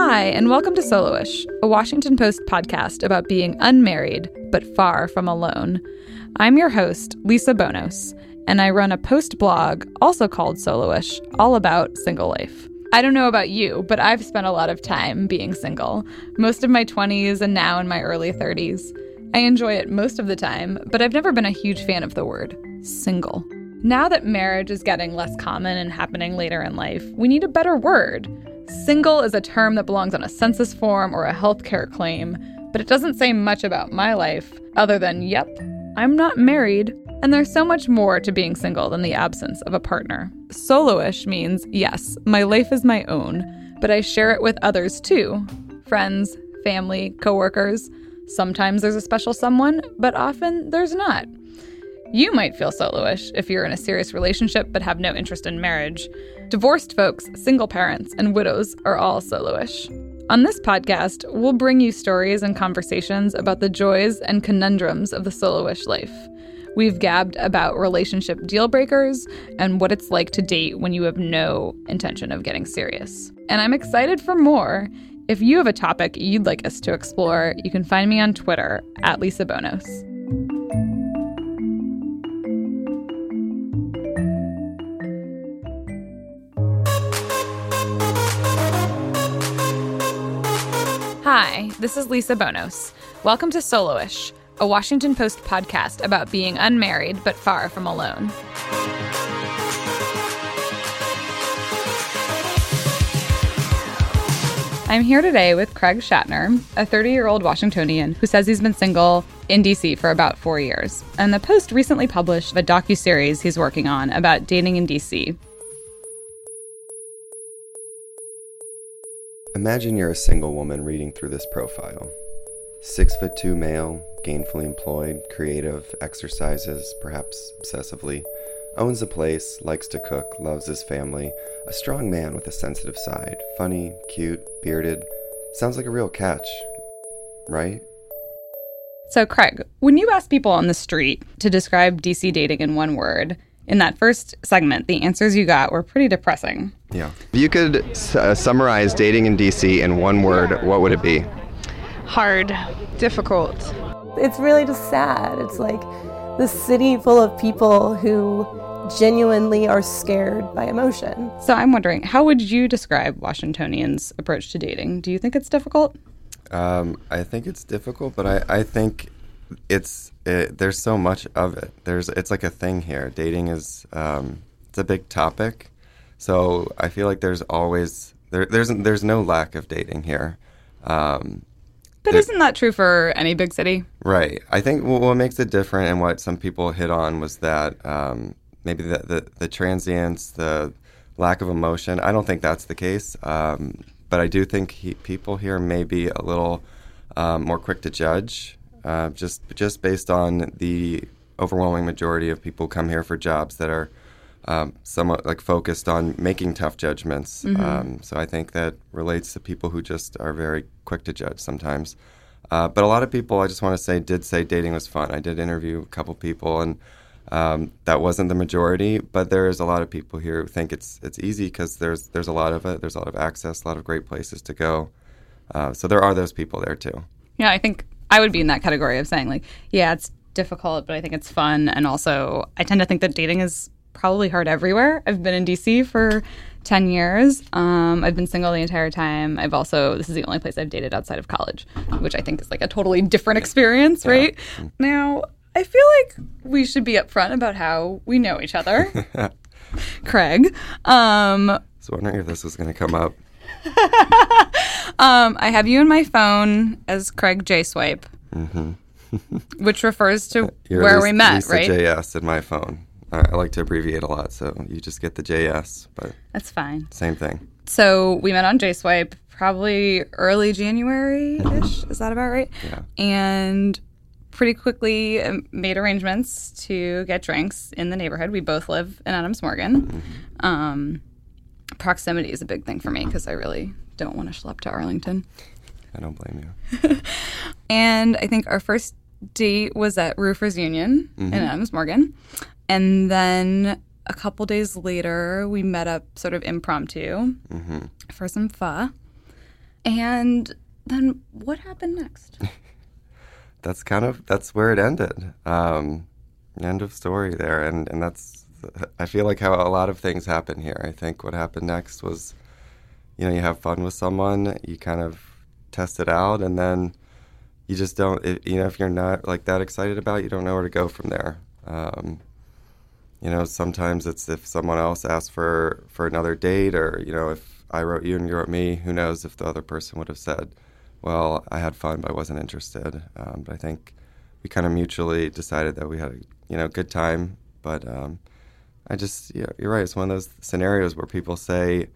Hi, and welcome to Soloish, a Washington Post podcast about being unmarried but far from alone. I'm your host, Lisa Bonos, and I run a post blog, also called Soloish, all about single life. I don't know about you, but I've spent a lot of time being single, most of my 20s and now in my early 30s. I enjoy it most of the time, but I've never been a huge fan of the word single. Now that marriage is getting less common and happening later in life, we need a better word. Single is a term that belongs on a census form or a healthcare claim, but it doesn't say much about my life other than, yep, I'm not married. And there's so much more to being single than the absence of a partner. Soloish means, yes, my life is my own, but I share it with others too friends, family, coworkers. Sometimes there's a special someone, but often there's not. You might feel soloish if you're in a serious relationship but have no interest in marriage. Divorced folks, single parents, and widows are all soloish. On this podcast, we'll bring you stories and conversations about the joys and conundrums of the soloish life. We've gabbed about relationship deal breakers and what it's like to date when you have no intention of getting serious. And I'm excited for more. If you have a topic you'd like us to explore, you can find me on Twitter at Lisa Bonos. Hi, this is Lisa Bonos. Welcome to Soloish, a Washington Post podcast about being unmarried but far from alone. I'm here today with Craig Shatner, a 30 year old Washingtonian who says he's been single in DC for about four years. And the Post recently published a docu-series he's working on about dating in DC. Imagine you're a single woman reading through this profile. Six foot two male, gainfully employed, creative, exercises, perhaps obsessively, owns a place, likes to cook, loves his family, a strong man with a sensitive side, funny, cute, bearded. Sounds like a real catch, right? So, Craig, when you ask people on the street to describe DC dating in one word, in that first segment, the answers you got were pretty depressing. Yeah. If you could uh, summarize dating in DC in one word, what would it be? Hard, difficult. It's really just sad. It's like the city full of people who genuinely are scared by emotion. So, I'm wondering, how would you describe Washingtonians' approach to dating? Do you think it's difficult? Um, I think it's difficult, but I, I think it's it, there's so much of it. There's it's like a thing here. Dating is um, it's a big topic, so I feel like there's always there, there's there's no lack of dating here. Um, but there, isn't that true for any big city? Right. I think what, what makes it different and what some people hit on was that um, maybe the, the, the transience, the lack of emotion. I don't think that's the case, um, but I do think he, people here may be a little um, more quick to judge uh, just just based on the overwhelming majority of people come here for jobs that are um, somewhat like focused on making tough judgments. Mm-hmm. Um, so I think that relates to people who just are very quick to judge sometimes. Uh, but a lot of people, I just want to say, did say dating was fun. I did interview a couple people, and um, that wasn't the majority. But there is a lot of people here who think it's it's easy because there's there's a lot of it. There's a lot of access, a lot of great places to go. Uh, so there are those people there too. Yeah, I think I would be in that category of saying like, yeah, it's difficult, but I think it's fun. And also, I tend to think that dating is probably hard everywhere. I've been in DC for 10 years. Um, I've been single the entire time. I've also, this is the only place I've dated outside of college, which I think is like a totally different experience, right? Yeah. Now, I feel like we should be upfront about how we know each other. Craig. Um, I was wondering if this was going to come up. um, I have you in my phone as Craig JSwipe, mm-hmm. which refers to You're where we met, Lisa right? JS in my phone. I, I like to abbreviate a lot, so you just get the JS, but that's fine. Same thing. So we met on JSwipe probably early January ish. Mm-hmm. Is that about right? Yeah. And pretty quickly um, made arrangements to get drinks in the neighborhood. We both live in Adams Morgan. Mm-hmm. Um, proximity is a big thing for me because I really don't want to schlep to Arlington. I don't blame you. and I think our first date was at Roofers Union mm-hmm. in Adams Morgan. And then a couple days later, we met up sort of impromptu mm-hmm. for some pho. And then what happened next? that's kind of that's where it ended. Um, end of story there, and and that's I feel like how a lot of things happen here. I think what happened next was, you know, you have fun with someone, you kind of test it out, and then you just don't. It, you know, if you're not like that excited about, it, you don't know where to go from there. Um, you know, sometimes it's if someone else asks for for another date, or you know, if I wrote you and you wrote me, who knows if the other person would have said, "Well, I had fun, but I wasn't interested." Um, but I think we kind of mutually decided that we had a you know good time, but um, I just yeah, you're right. It's one of those scenarios where people say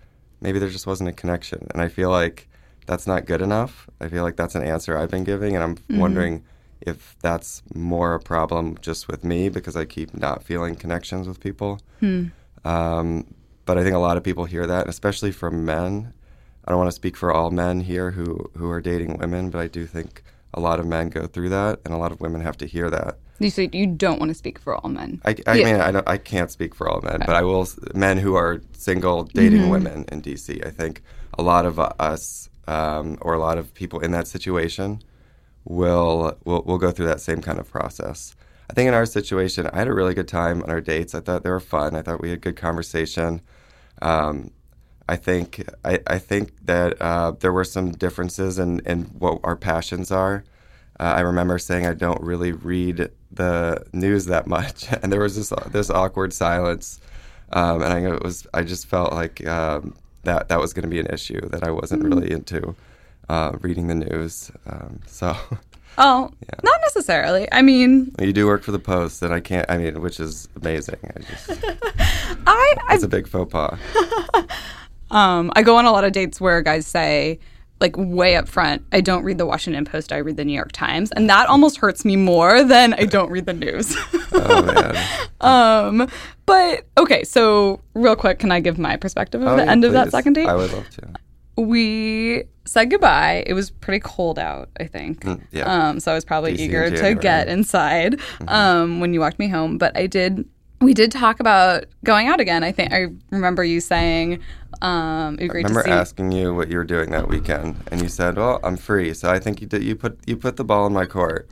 maybe there just wasn't a connection, and I feel like that's not good enough. I feel like that's an answer I've been giving, and I'm mm-hmm. wondering if that's more a problem just with me because I keep not feeling connections with people. Hmm. Um, but I think a lot of people hear that, especially from men. I don't want to speak for all men here who, who are dating women, but I do think a lot of men go through that, and a lot of women have to hear that. You say you don't want to speak for all men. I, I yeah. mean, I, don't, I can't speak for all men, okay. but I will. Men who are single dating mm-hmm. women in DC, I think a lot of us um, or a lot of people in that situation will will will go through that same kind of process. I think in our situation, I had a really good time on our dates. I thought they were fun. I thought we had good conversation. Um, I think I, I think that uh, there were some differences in, in what our passions are. Uh, I remember saying I don't really read the news that much, and there was this this awkward silence. Um, and I it was I just felt like um, that that was going to be an issue that I wasn't mm-hmm. really into uh, reading the news. Um, so. Oh, yeah. not necessarily. I mean, you do work for the Post, and I can't. I mean, which is amazing. I just, I, it's a big faux pas. um, I go on a lot of dates where guys say, like way up front, I don't read the Washington Post. I read the New York Times, and that almost hurts me more than I don't read the news. oh man. Um, but okay, so real quick, can I give my perspective of oh, the yeah, end please. of that second date? I would love to we said goodbye. It was pretty cold out, I think. Mm, yeah. Um, so I was probably DC eager to get inside mm-hmm. um, when you walked me home. But I did. We did talk about going out again. I think I remember you saying um, I remember asking you what you were doing that weekend, and you said, "Well, I'm free." So I think you did. You put you put the ball in my court,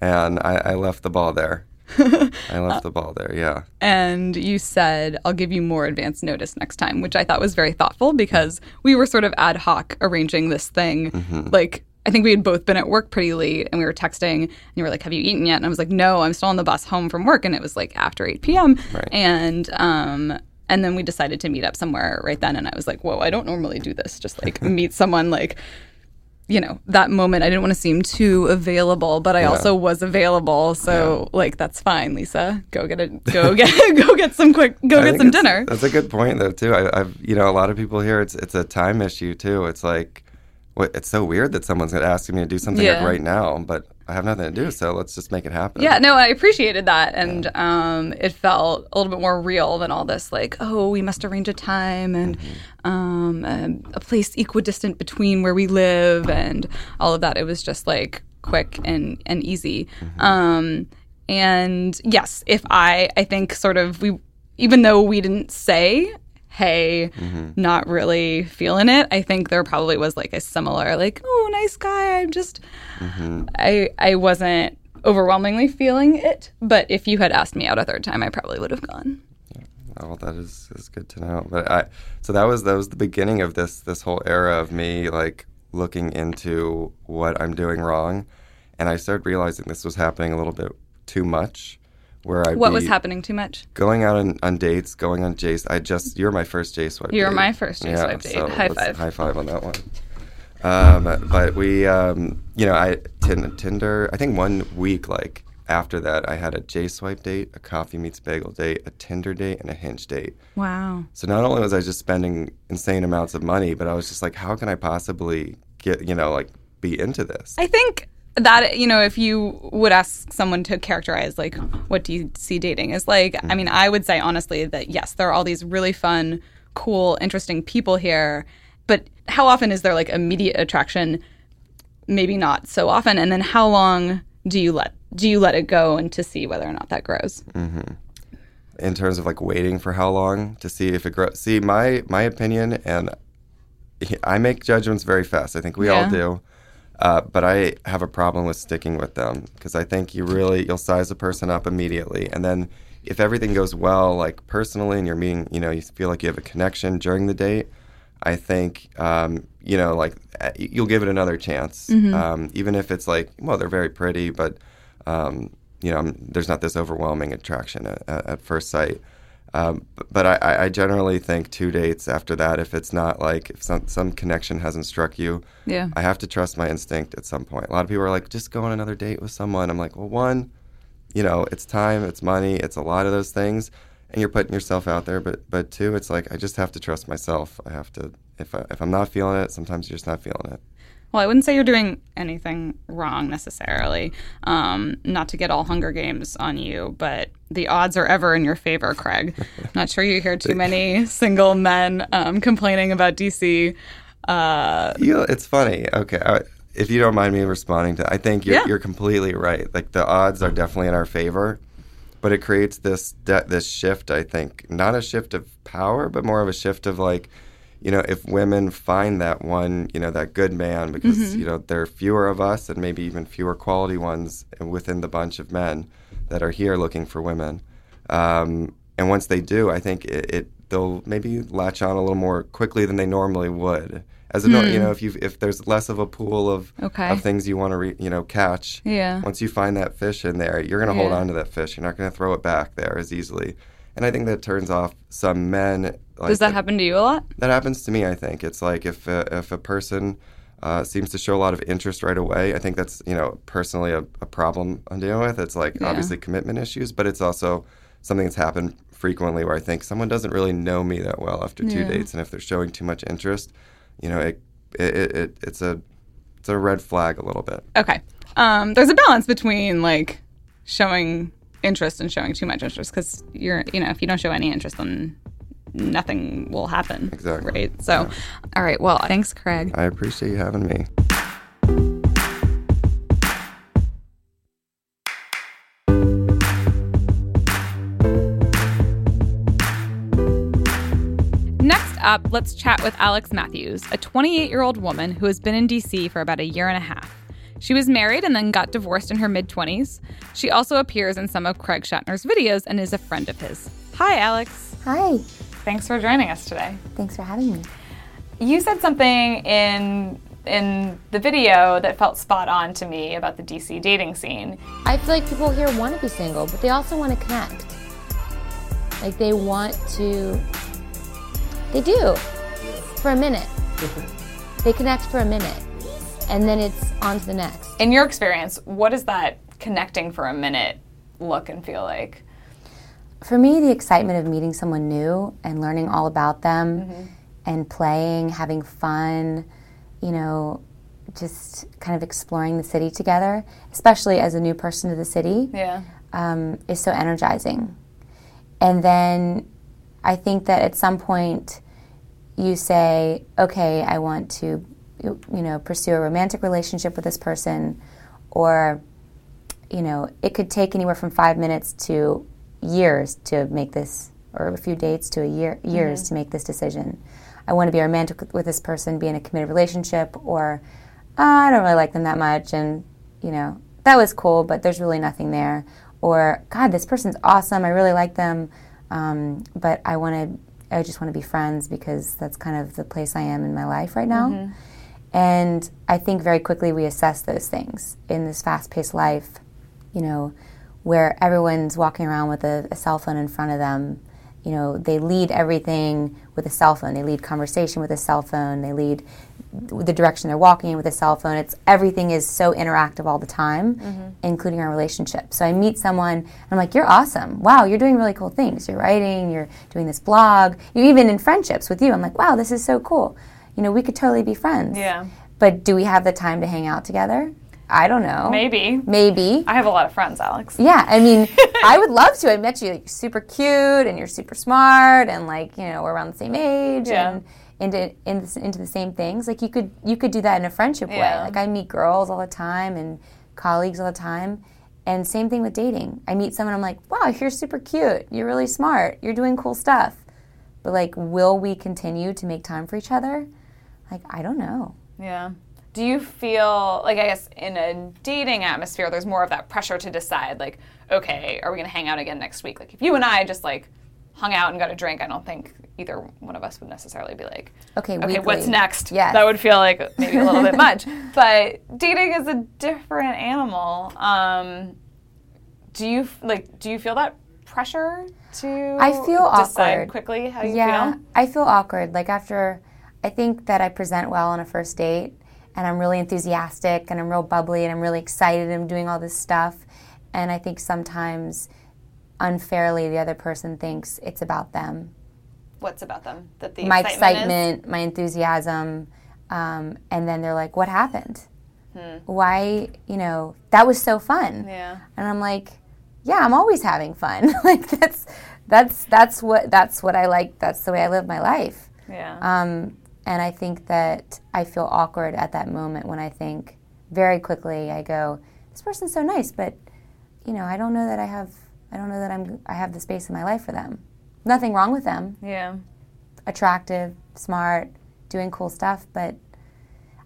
and I, I left the ball there. I left the ball there, yeah. And you said, I'll give you more advance notice next time, which I thought was very thoughtful because we were sort of ad hoc arranging this thing. Mm-hmm. Like, I think we had both been at work pretty late and we were texting and you were like, Have you eaten yet? And I was like, No, I'm still on the bus home from work. And it was like after 8 p.m. Right. And, um, and then we decided to meet up somewhere right then. And I was like, Whoa, I don't normally do this. Just like meet someone like you know that moment i didn't want to seem too available but i yeah. also was available so yeah. like that's fine lisa go get it go get go get some quick go I get some dinner that's a good point though too I, have you know a lot of people here it's it's a time issue too it's like what it's so weird that someone's asking me to do something yeah. like right now but I have nothing to do, so let's just make it happen. Yeah, no, I appreciated that, and yeah. um, it felt a little bit more real than all this. Like, oh, we must arrange a time and mm-hmm. um, a, a, place equidistant between where we live, and all of that. It was just like quick and and easy. Mm-hmm. Um, and yes, if I, I think sort of we, even though we didn't say hey, mm-hmm. not really feeling it. I think there probably was like a similar, like, oh, nice guy. I'm just, mm-hmm. I, I wasn't overwhelmingly feeling it. But if you had asked me out a third time, I probably would have gone. Yeah. Well, that is, is good to know. But I, so that was that was the beginning of this this whole era of me like looking into what I'm doing wrong, and I started realizing this was happening a little bit too much where I what was happening too much? Going out on, on dates, going on Jace. I just you're my first JSwipe. You're date. my first JSwipe date. So high five. High five on that one. Um, but we, um, you know, I Tinder. I think one week like after that, I had a JSwipe date, a coffee meets bagel date, a Tinder date, and a Hinge date. Wow. So not only was I just spending insane amounts of money, but I was just like, how can I possibly get, you know, like be into this? I think that you know if you would ask someone to characterize like what do you see dating is like i mean i would say honestly that yes there are all these really fun cool interesting people here but how often is there like immediate attraction maybe not so often and then how long do you let do you let it go and to see whether or not that grows mm-hmm. in terms of like waiting for how long to see if it grows see my my opinion and I make judgments very fast. I think we Yeah. all do. Uh, but I have a problem with sticking with them because I think you really you'll size a person up immediately, and then if everything goes well, like personally, and you're meeting, you know, you feel like you have a connection during the date. I think um, you know, like uh, you'll give it another chance, um, even if it's like, well, they're very pretty, but um, you know, there's not this overwhelming attraction at, at, at first sight. Um, but I- I, generally think two dates after that, if it's not like if some some connection hasn't struck you, Yeah. I have to trust my instinct at some point. A lot of people are like, just go on another date with someone. I'm like, well, one, you know, it's time, it's money, it's a lot of those things, and you're putting yourself out there. But but two, it's like I just have to trust myself. I have to if I, if I'm not feeling it, sometimes you're just not feeling it. Well, I wouldn't say you're doing anything wrong necessarily. Um, not to get all Hunger Games on you, but the odds are ever in your favor, Craig. not sure you hear too many single men um, complaining about DC. Uh, You know, it's funny. Okay, I, if you don't mind me responding to, I think you're Yeah. you're completely right. Like the odds are definitely in our favor, but it creates this de- this shift. I think not a shift of power, but more of a shift of like, you know, if women find that one, you know, that good man, because you know there are fewer of us, and maybe even fewer quality ones within the bunch of men that are here looking for women. Um, and once they do, I think it, it they'll maybe latch on a little more quickly than they normally would. As a nor you know, if you if there's less of a pool of Okay. of things you want to re, you know catch, Yeah. Once you find that fish in there, you're gonna hold Yeah. on to that fish. You're not gonna throw it back there as easily. And I think that turns off some men. Like does that happen to you a lot? that happens to me. I think it's like if a, if a person uh, seems to show a lot of interest right away, I think that's you know personally a, a problem I'm dealing with. It's like Yeah. obviously commitment issues, but it's also something that's happened frequently where I think someone doesn't really know me that well after two Yeah. dates, and if they're showing too much interest, you know, it, it, it, it it's a it's a red flag a little bit. Okay. Um, there's a balance between like showing interest and showing too much interest because you're, you know, if you don't show any interest, then nothing will happen. Exactly. Right. So, all right. Well, thanks, Craig. I appreciate you having me. Next up, let's chat with Alex Matthews, a 28 year old woman who has been in DC for about a year and a half. She was married and then got divorced in her mid 20s. She also appears in some of Craig Shatner's videos and is a friend of his. Hi, Alex. Hi, Thanks for joining us today. thanks for having me. You said something in in the video that felt spot on to me about the DC dating scene. I feel like people here want to be single, but they also want to connect. Like they want to, they do, for a minute. They connect for a minute, and then it's on to the next. In your experience, what does that connecting for a minute look and feel like? For me, the excitement of meeting someone new and learning all about them and playing, having fun, you know, just kind of exploring the city together, especially as a new person to the city. Yeah. um, is so energizing. And then I think that at some point you say, okay, I want to, you know, pursue a romantic relationship with this person, or, you know, it could take anywhere from five minutes to years to make this, or a few dates to a year, years to make this decision. I want to be romantic with- this person, be in a committed relationship, or "Ah, I don't really like them that much, and you know that was cool, but there's really nothing there. Or God, this person's awesome. I really like them, um, but I want to. I just want to be friends because that's kind of the place I am in my life right now. And I think very quickly we assess those things in this fast-paced life. You know, where everyone's walking around with a, a cell phone in front of them. You know, they lead everything with a cell phone. They lead conversation with a cell phone. They lead the direction they're walking in with a cell phone. It's everything is so interactive all the time, mm-hmm. including our relationship. So I meet someone, and I'm like, "You're awesome! Wow, you're doing really cool things. You're writing. You're doing this blog. You're even in friendships with you. I'm like, wow, this is so cool. You know, we could totally be friends. Yeah. But do we have the time to hang out together? I don't know. Maybe. Maybe. I have a lot of friends, Alex. Yeah, I mean, I would love to. I met you. Like, you're super cute, and you're super smart, and like you know, we're around the same age, Yeah. and into into into the same things. Like you could you could do that in a friendship way. Like I meet girls all the time and colleagues all the time, and same thing with dating. I meet someone, I'm like, wow, you're super cute. You're really smart. You're doing cool stuff. But like, will we continue to make time for each other? Like, I don't know. Yeah. Do you feel like I guess in a dating atmosphere there's more of that pressure to decide like, okay, are we gonna hang out again next week? Like if you and I just like hung out and got a drink, I don't think either one of us would necessarily be like, Okay, okay, weekly. what's next? Yes. That would feel like maybe a little bit much. But dating is a different animal. Um, do you like? Do you feel that pressure to? I feel decide awkward. quickly how you yeah, feel. I feel awkward. Like after, I think that I present well on a first date, and I'm really enthusiastic, and I'm real bubbly, and I'm really excited, and I'm doing all this stuff, and I think sometimes, unfairly, the other person thinks it's about them. What's about them that the my excitement, excitement, my enthusiasm, um, and then they're like, "What happened? Why? You know, that was so fun." Hmm. Yeah. And I'm like, "Yeah, I'm always having fun. like that's that's that's what that's what I like. That's the way I live my life." Yeah. Um, and I think that I feel awkward at that moment when I think very quickly. I go, "This person's so nice, but you know, I don't know that I have. I don't know that I'm. I have the space in my life for them. Nothing wrong with them." yeah. attractive, smart, doing cool stuff, but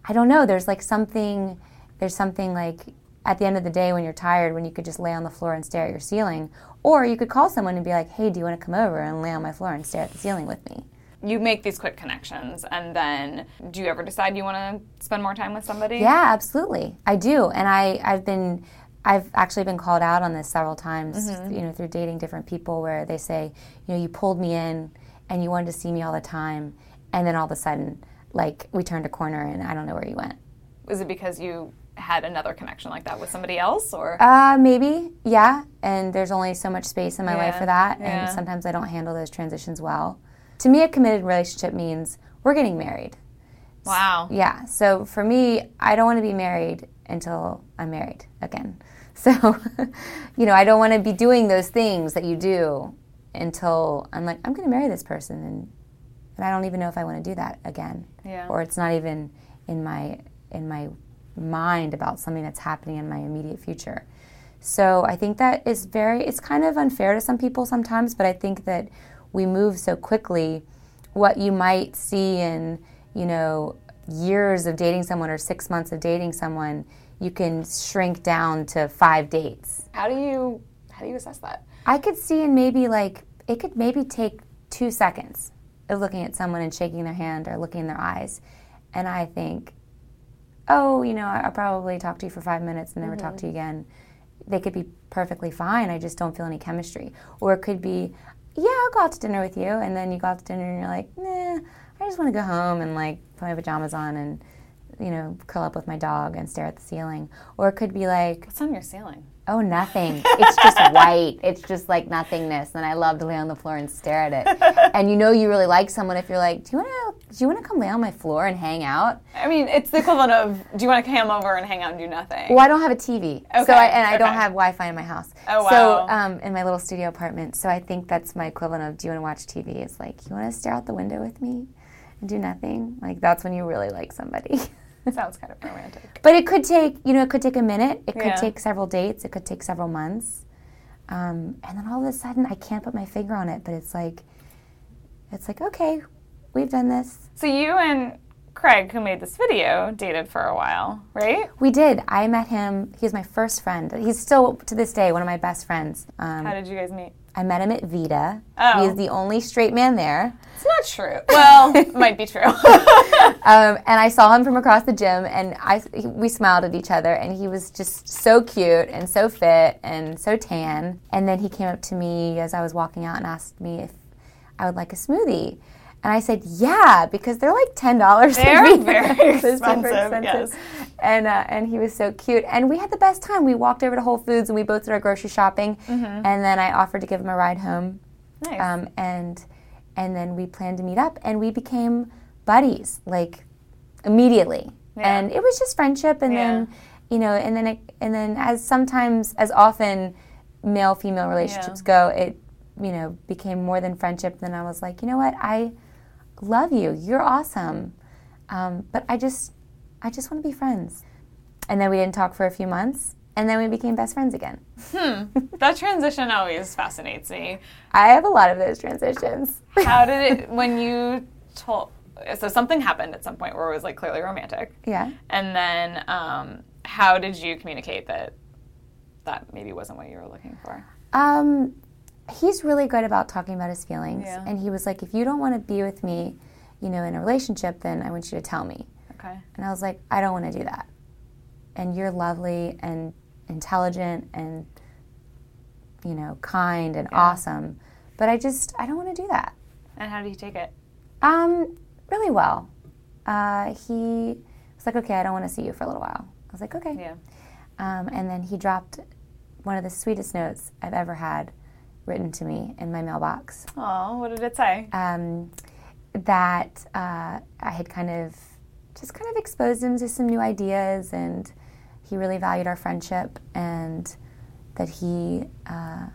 I don't know, there's like something there's something like at the end of the day when you're tired when you could just lay on the floor and stare at your ceiling or you could call someone and be like, "Hey, do you want to come over and lay on my floor and stare at the ceiling with me?" You make these quick connections, and then do you ever decide you want to spend more time with somebody? Yeah, absolutely. I do. And I I've been I've actually been called out on this several times, you know, through dating different people where they say, you know, you pulled me in and you wanted to see me all the time and then all of a sudden like we turned a corner and I don't know where you went. Is it because you had another connection like that with somebody else, or Uh, maybe, yeah. And there's only so much space in my life for that, yeah. and sometimes I don't handle those transitions well. To me, a committed relationship means we're getting married. wow? Yeah. So for me, I don't want to be married until I'm married again. So, you know, I don't want to be doing those things that you do until I'm like, I'm going to marry this person, and and I don't even know if I want to do that again. Yeah. Or it's not even in my in my mind about something that's happening in my immediate future. So I think that is very it's kind of unfair to some people sometimes, but I think that we move so quickly what you might see in, you know, years of dating someone or 6 months of dating someone, you can shrink down to 5 dates. How do you how do you assess that? I could see in maybe like it could maybe take 2 seconds of looking at someone and shaking their hand or looking in their eyes and I think oh, you know, I- I'll probably talk to you for five minutes and never talk mm-hmm. to you again. They could be perfectly fine. I just don't feel any chemistry. Or it could be, yeah, I'll go out to dinner with you. And then you go out to dinner and you're like, nah, I just want to go home and like put my pajamas on and, you know, curl up with my dog and stare at the ceiling. Or it could be like, What's on your ceiling? Oh, nothing. It's just white. It's just like nothingness. And I love to lay on the floor and stare at it. and you know you really like someone if you're like, do you want to, do you want to come lay on my floor and hang out? I mean, it's the equivalent of do you want to come over and hang out and do nothing? Well, I don't have a TV, so I, and I don't have Wi-Fi in my house. Oh, So wow. um, in my little studio apartment, so I think that's my equivalent of do you want to watch TV? It's like you want to stare out the window with me and do nothing. Like that's when you really like somebody. Sounds kind of romantic. but it could take you know it could take a minute. It could Yeah. take several dates. It could take several months. Um, and then all of a sudden, I can't put my finger on it, but it's like, it's like okay, we've done this. So you and Craig, who made this video, dated for a while, right? We did. I met him. He was my first friend. He's still to this day one of my best friends. Um, How did you guys meet? I met him at Vida. Oh. He is the only straight man there. It's not true. Well, might be true. Um, and I saw him from across the gym, and I he- we smiled at each other, and he was just so cute and so fit and so tan. And then he came up to me as I was walking out and asked me if I would like a smoothie. And I said, "Yeah," because they're like ten dollars. They're very expensive, yes. And uh, and he was so cute, and we had the best time. We walked over to Whole Foods, and we both did our grocery shopping. Mm-hmm. And then I offered to give him a ride home nice. um, and and then we planned to meet up and we became buddies like immediately Yeah. and it was just friendship and then you know and then it, and then as sometimes as often male female relationships go it you know became more than friendship then i was like you know what i love you you're awesome um, but i just i just want to be friends and then we didn't talk for a few months and then we became best friends again that transition always fascinates me. i have a lot of those transitions How did it when you told so something happened at some point where it was like clearly romantic. Yeah. And then um, how did you communicate that that maybe wasn't what you were looking for? Um, he's really good about talking about his feelings. Yeah. And he was like, if you don't want to be with me, you know, in a relationship, then I want you to tell me. Okay. And I was like, I don't want to do that. And you're lovely and intelligent and, you know, kind and awesome. But I just, I don't want to do that. And how did you take it? Um, really well. Uh, he was like, okay, I don't want to see you for a little while. I was like, okay. Yeah. Um, and then he dropped one of the sweetest notes I've ever had written to me in my mailbox. Oh, what did it say? Um, that uh, I had kind of just kind of exposed him to some new ideas, and he really valued our friendship, and that he uh,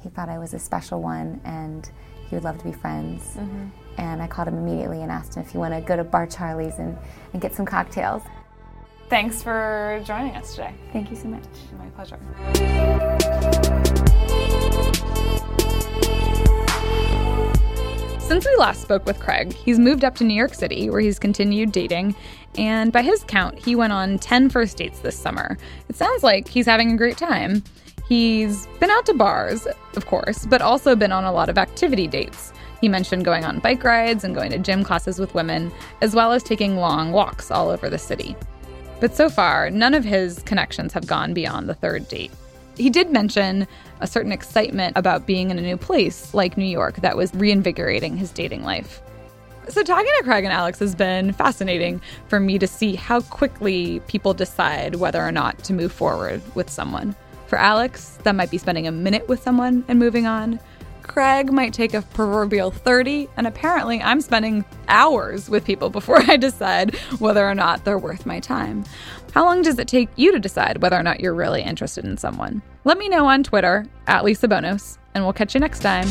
he thought I was a special one, and he would love to be friends. And I called him immediately and asked him if he wanted to go to Bar Charley's and, and get some cocktails. Thanks for joining us today. Thank you so much. My pleasure. Since we last spoke with Craig, he's moved up to New York City where he's continued dating, and by his count, he went on 10 first dates this summer. It sounds like he's having a great time. He's been out to bars, of course, but also been on a lot of activity dates. He mentioned going on bike rides and going to gym classes with women, as well as taking long walks all over the city. But so far, none of his connections have gone beyond the third date. He did mention a certain excitement about being in a new place like New York that was reinvigorating his dating life. So, talking to Craig and Alex has been fascinating for me to see how quickly people decide whether or not to move forward with someone. For Alex, that might be spending a minute with someone and moving on. Craig might take a proverbial 30, and apparently I'm spending hours with people before I decide whether or not they're worth my time. How long does it take you to decide whether or not you're really interested in someone? Let me know on Twitter at Lisa Bonos, and we'll catch you next time.